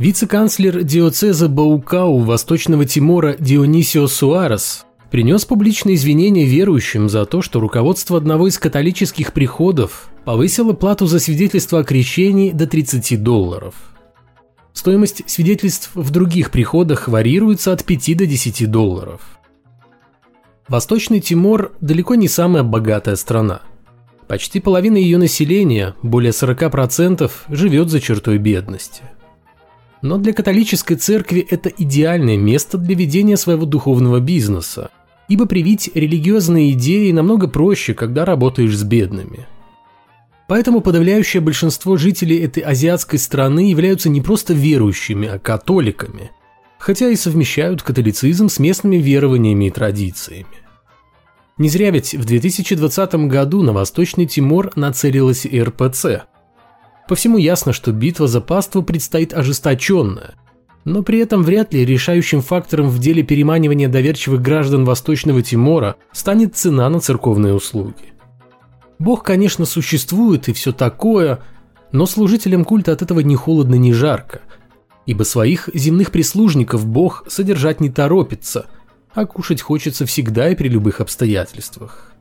Вице-канцлер диоцеза Баукау Восточного Тимора Дионисио Суарес принес публичные извинения верующим за то, что руководство одного из католических приходов повысило плату за свидетельство о крещении до 30 долларов. Стоимость свидетельств в других приходах варьируется от 5 до 10 долларов. Восточный Тимор далеко не самая богатая страна. Почти половина ее населения, более 40%, живет за чертой бедности – но для католической церкви это идеальное место для ведения своего духовного бизнеса, ибо привить религиозные идеи намного проще, когда работаешь с бедными. Поэтому подавляющее большинство жителей этой азиатской страны являются не просто верующими, а католиками, хотя и совмещают католицизм с местными верованиями и традициями. Не зря ведь в 2020 году на Восточный Тимор нацелилась РПЦ – по всему ясно, что битва за паству предстоит ожесточенная. Но при этом вряд ли решающим фактором в деле переманивания доверчивых граждан Восточного Тимора станет цена на церковные услуги. Бог, конечно, существует и все такое, но служителям культа от этого ни холодно, ни жарко, ибо своих земных прислужников Бог содержать не торопится, а кушать хочется всегда и при любых обстоятельствах.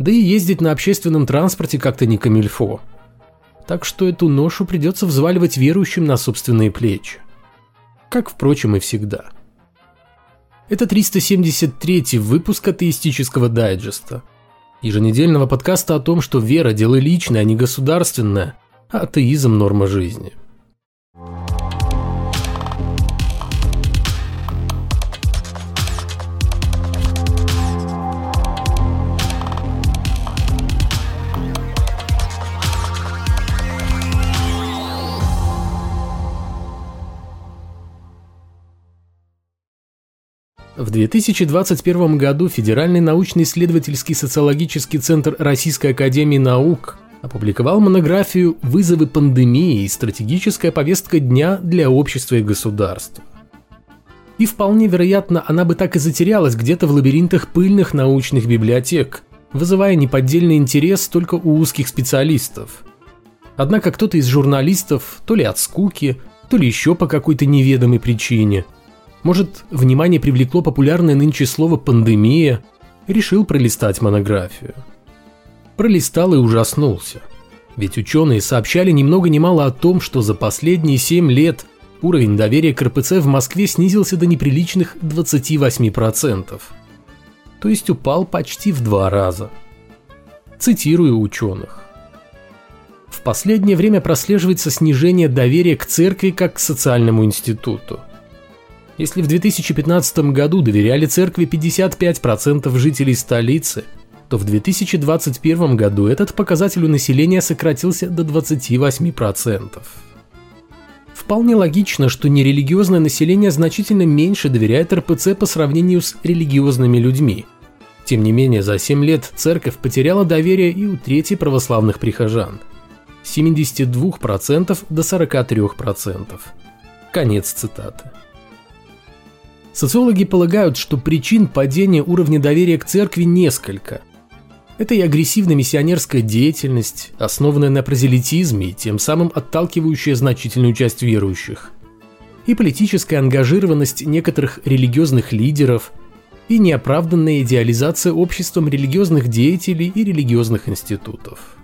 Да и ездить на общественном транспорте как-то не камильфо – так что эту ношу придется взваливать верующим на собственные плечи. Как, впрочем, и всегда. Это 373 выпуск атеистического дайджеста. Еженедельного подкаста о том, что вера – дело личное, а не государственное, а атеизм – норма жизни. В 2021 году Федеральный научно-исследовательский социологический центр Российской академии наук опубликовал монографию «Вызовы пандемии и стратегическая повестка дня для общества и государства». И вполне вероятно, она бы так и затерялась где-то в лабиринтах пыльных научных библиотек, вызывая неподдельный интерес только у узких специалистов. Однако кто-то из журналистов, то ли от скуки, то ли еще по какой-то неведомой причине – может, внимание привлекло популярное нынче слово «пандемия», решил пролистать монографию. Пролистал и ужаснулся. Ведь ученые сообщали ни много ни мало о том, что за последние 7 лет уровень доверия к РПЦ в Москве снизился до неприличных 28%. То есть упал почти в два раза. Цитирую ученых. В последнее время прослеживается снижение доверия к церкви как к социальному институту. Если в 2015 году доверяли церкви 55% жителей столицы, то в 2021 году этот показатель у населения сократился до 28%. Вполне логично, что нерелигиозное население значительно меньше доверяет РПЦ по сравнению с религиозными людьми. Тем не менее, за 7 лет церковь потеряла доверие и у трети православных прихожан. С 72% до 43%. Конец цитаты. Социологи полагают, что причин падения уровня доверия к церкви несколько. Это и агрессивная миссионерская деятельность, основанная на прозелитизме и тем самым отталкивающая значительную часть верующих, и политическая ангажированность некоторых религиозных лидеров, и неоправданная идеализация обществом религиозных деятелей и религиозных институтов.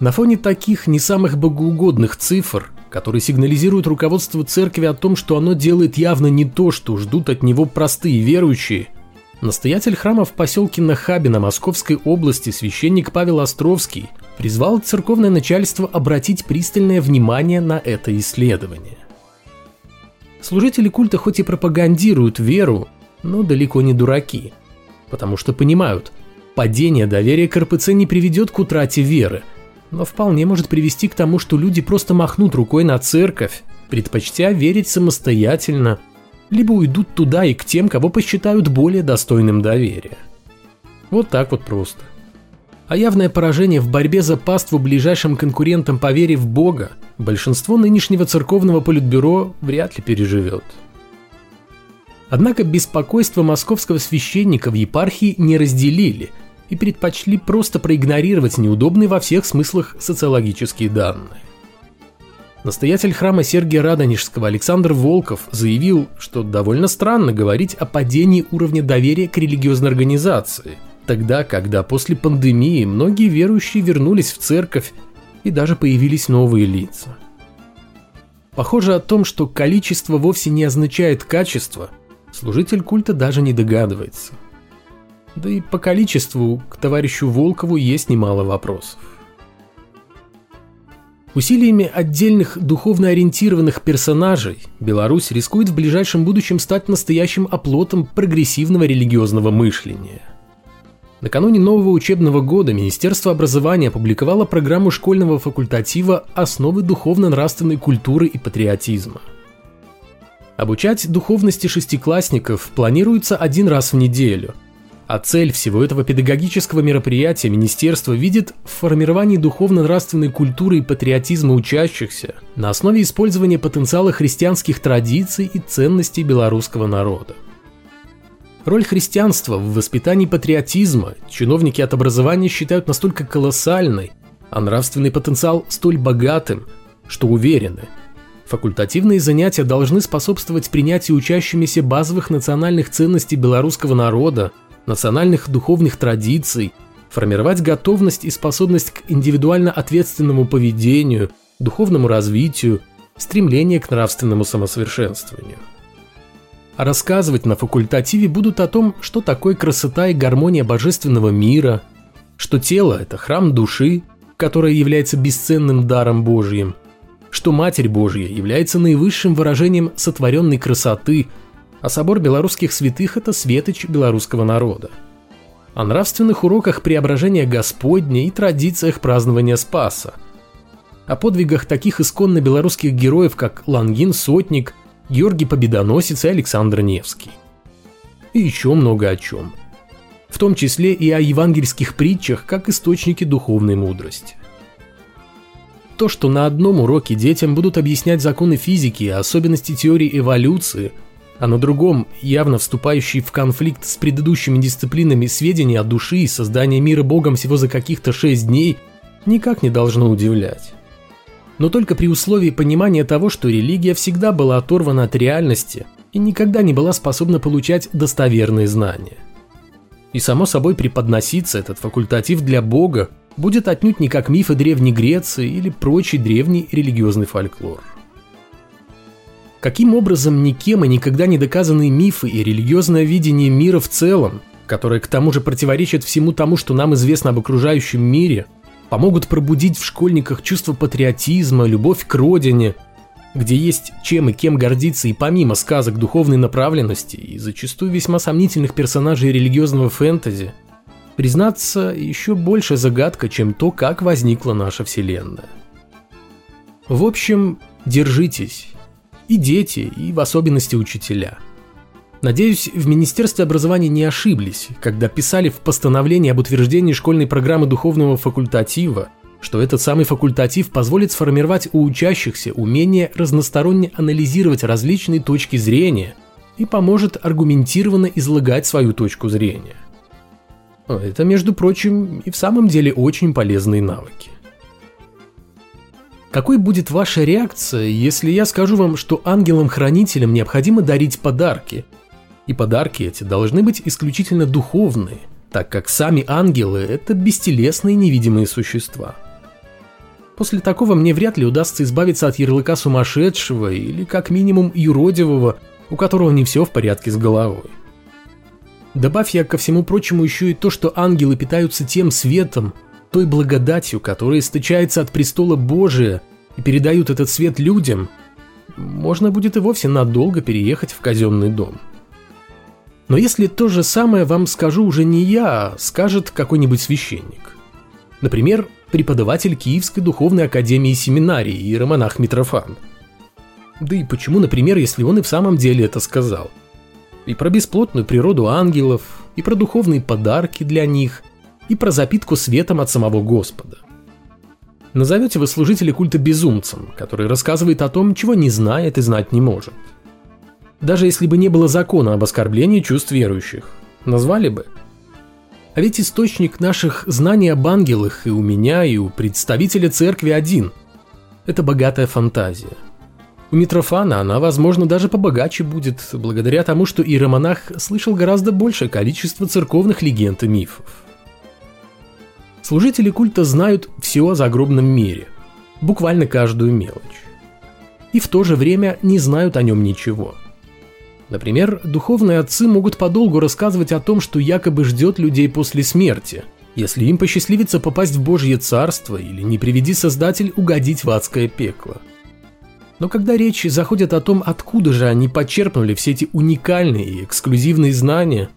На фоне таких не самых богоугодных цифр который сигнализирует руководству церкви о том, что оно делает явно не то, что ждут от него простые верующие. Настоятель храма в поселке Нахабино Московской области священник Павел Островский призвал церковное начальство обратить пристальное внимание на это исследование. Служители культа хоть и пропагандируют веру, но далеко не дураки, потому что понимают, падение доверия к РПЦ не приведет к утрате веры – но вполне может привести к тому, что люди просто махнут рукой на церковь, предпочтя верить самостоятельно, либо уйдут туда и к тем, кого посчитают более достойным доверия. Вот так вот просто. А явное поражение в борьбе за паству ближайшим конкурентам по вере в Бога большинство нынешнего церковного политбюро вряд ли переживет. Однако беспокойство московского священника в епархии не разделили – и предпочли просто проигнорировать неудобные во всех смыслах социологические данные. Настоятель храма Сергия Радонежского Александр Волков заявил, что довольно странно говорить о падении уровня доверия к религиозной организации, тогда, когда после пандемии многие верующие вернулись в церковь и даже появились новые лица. Похоже о том, что количество вовсе не означает качество, служитель культа даже не догадывается. Да и по количеству к товарищу Волкову есть немало вопросов. Усилиями отдельных духовно ориентированных персонажей Беларусь рискует в ближайшем будущем стать настоящим оплотом прогрессивного религиозного мышления. Накануне нового учебного года Министерство образования опубликовало программу школьного факультатива «Основы духовно-нравственной культуры и патриотизма». Обучать духовности шестиклассников планируется один раз в неделю – а цель всего этого педагогического мероприятия министерство видит в формировании духовно-нравственной культуры и патриотизма учащихся на основе использования потенциала христианских традиций и ценностей белорусского народа. Роль христианства в воспитании патриотизма чиновники от образования считают настолько колоссальной, а нравственный потенциал столь богатым, что уверены, факультативные занятия должны способствовать принятию учащимися базовых национальных ценностей белорусского народа – национальных духовных традиций, формировать готовность и способность к индивидуально ответственному поведению, духовному развитию, стремление к нравственному самосовершенствованию. А рассказывать на факультативе будут о том, что такое красота и гармония божественного мира, что тело – это храм души, которое является бесценным даром Божьим, что Матерь Божья является наивысшим выражением сотворенной красоты – а собор белорусских святых – это светоч белорусского народа. О нравственных уроках преображения Господня и традициях празднования Спаса. О подвигах таких исконно белорусских героев, как Лангин Сотник, Георгий Победоносец и Александр Невский. И еще много о чем. В том числе и о евангельских притчах, как источнике духовной мудрости. То, что на одном уроке детям будут объяснять законы физики и особенности теории эволюции – а на другом, явно вступающий в конфликт с предыдущими дисциплинами сведения о душе и создании мира Богом всего за каких-то шесть дней, никак не должно удивлять. Но только при условии понимания того, что религия всегда была оторвана от реальности и никогда не была способна получать достоверные знания. И само собой преподноситься этот факультатив для Бога будет отнюдь не как мифы Древней Греции или прочий древний религиозный фольклор. Каким образом никем и никогда не доказанные мифы и религиозное видение мира в целом, которое к тому же противоречит всему тому, что нам известно об окружающем мире, помогут пробудить в школьниках чувство патриотизма, любовь к родине, где есть чем и кем гордиться и помимо сказок духовной направленности и зачастую весьма сомнительных персонажей религиозного фэнтези, признаться, еще больше загадка, чем то, как возникла наша Вселенная. В общем, держитесь, и дети, и в особенности учителя. Надеюсь, в Министерстве образования не ошиблись, когда писали в постановлении об утверждении школьной программы духовного факультатива, что этот самый факультатив позволит сформировать у учащихся умение разносторонне анализировать различные точки зрения и поможет аргументированно излагать свою точку зрения. Это, между прочим, и в самом деле очень полезные навыки. Какой будет ваша реакция, если я скажу вам, что ангелам-хранителям необходимо дарить подарки? И подарки эти должны быть исключительно духовные, так как сами ангелы – это бестелесные невидимые существа. После такого мне вряд ли удастся избавиться от ярлыка сумасшедшего или как минимум юродивого, у которого не все в порядке с головой. Добавь я ко всему прочему еще и то, что ангелы питаются тем светом, той благодатью, которая источается от престола Божия и передают этот свет людям, можно будет и вовсе надолго переехать в казенный дом. Но если то же самое вам скажу уже не я, а скажет какой-нибудь священник. Например, преподаватель Киевской духовной академии семинарии иеромонах Митрофан. Да и почему, например, если он и в самом деле это сказал? И про бесплотную природу ангелов, и про духовные подарки для них – и про запитку светом от самого Господа. Назовете вы служителя культа безумцем, который рассказывает о том, чего не знает и знать не может. Даже если бы не было закона об оскорблении чувств верующих, назвали бы. А ведь источник наших знаний об ангелах и у меня, и у представителя церкви один. – это богатая фантазия. У Митрофана она, возможно, даже побогаче будет, благодаря тому, что иеромонах слышал гораздо большее количество церковных легенд и мифов. Служители культа знают все о загробном мире, буквально каждую мелочь. И в то же время не знают о нем ничего. Например, духовные отцы могут подолгу рассказывать о том, что якобы ждет людей после смерти, если им посчастливится попасть в Божье Царство или, не приведи Создатель, угодить в адское пекло – но когда речь заходит о том, откуда же они почерпнули все эти уникальные и эксклюзивные знания,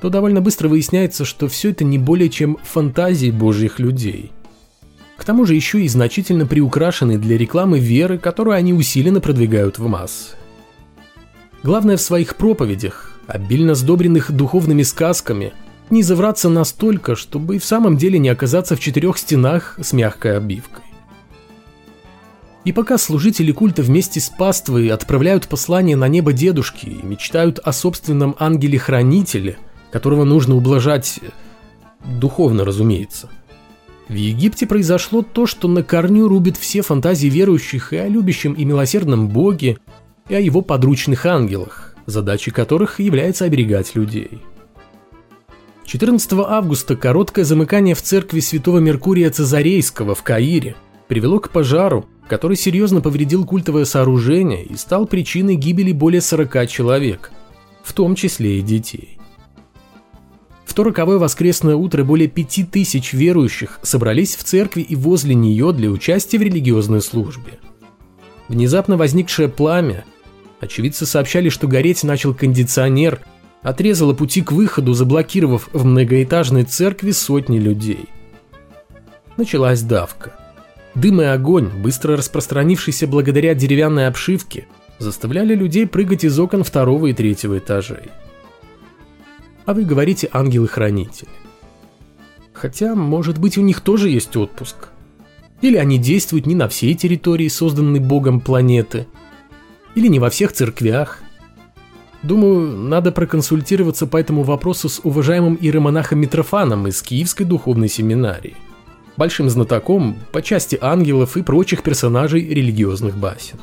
то довольно быстро выясняется, что все это не более чем фантазии божьих людей. К тому же еще и значительно приукрашены для рекламы веры, которую они усиленно продвигают в массы. Главное в своих проповедях, обильно сдобренных духовными сказками, не завраться настолько, чтобы и в самом деле не оказаться в четырех стенах с мягкой обивкой. И пока служители культа вместе с паствой отправляют послание на небо дедушки и мечтают о собственном ангеле-хранителе, которого нужно ублажать духовно, разумеется. В Египте произошло то, что на корню рубит все фантазии верующих и о любящем и милосердном Боге, и о его подручных ангелах, задачей которых является оберегать людей. 14 августа короткое замыкание в церкви святого Меркурия Цезарейского в Каире привело к пожару, который серьезно повредил культовое сооружение и стал причиной гибели более 40 человек, в том числе и детей. То роковое воскресное утро более пяти тысяч верующих собрались в церкви и возле нее для участия в религиозной службе. Внезапно возникшее пламя, очевидцы сообщали, что гореть начал кондиционер, отрезало пути к выходу, заблокировав в многоэтажной церкви сотни людей. Началась давка – Дым и огонь, быстро распространившийся благодаря деревянной обшивке, заставляли людей прыгать из окон второго и третьего этажей. А вы говорите ангелы-хранители. Хотя, может быть, у них тоже есть отпуск. Или они действуют не на всей территории, созданной Богом планеты. Или не во всех церквях. Думаю, надо проконсультироваться по этому вопросу с уважаемым иеромонахом Митрофаном из Киевской духовной семинарии большим знатоком по части ангелов и прочих персонажей религиозных басен.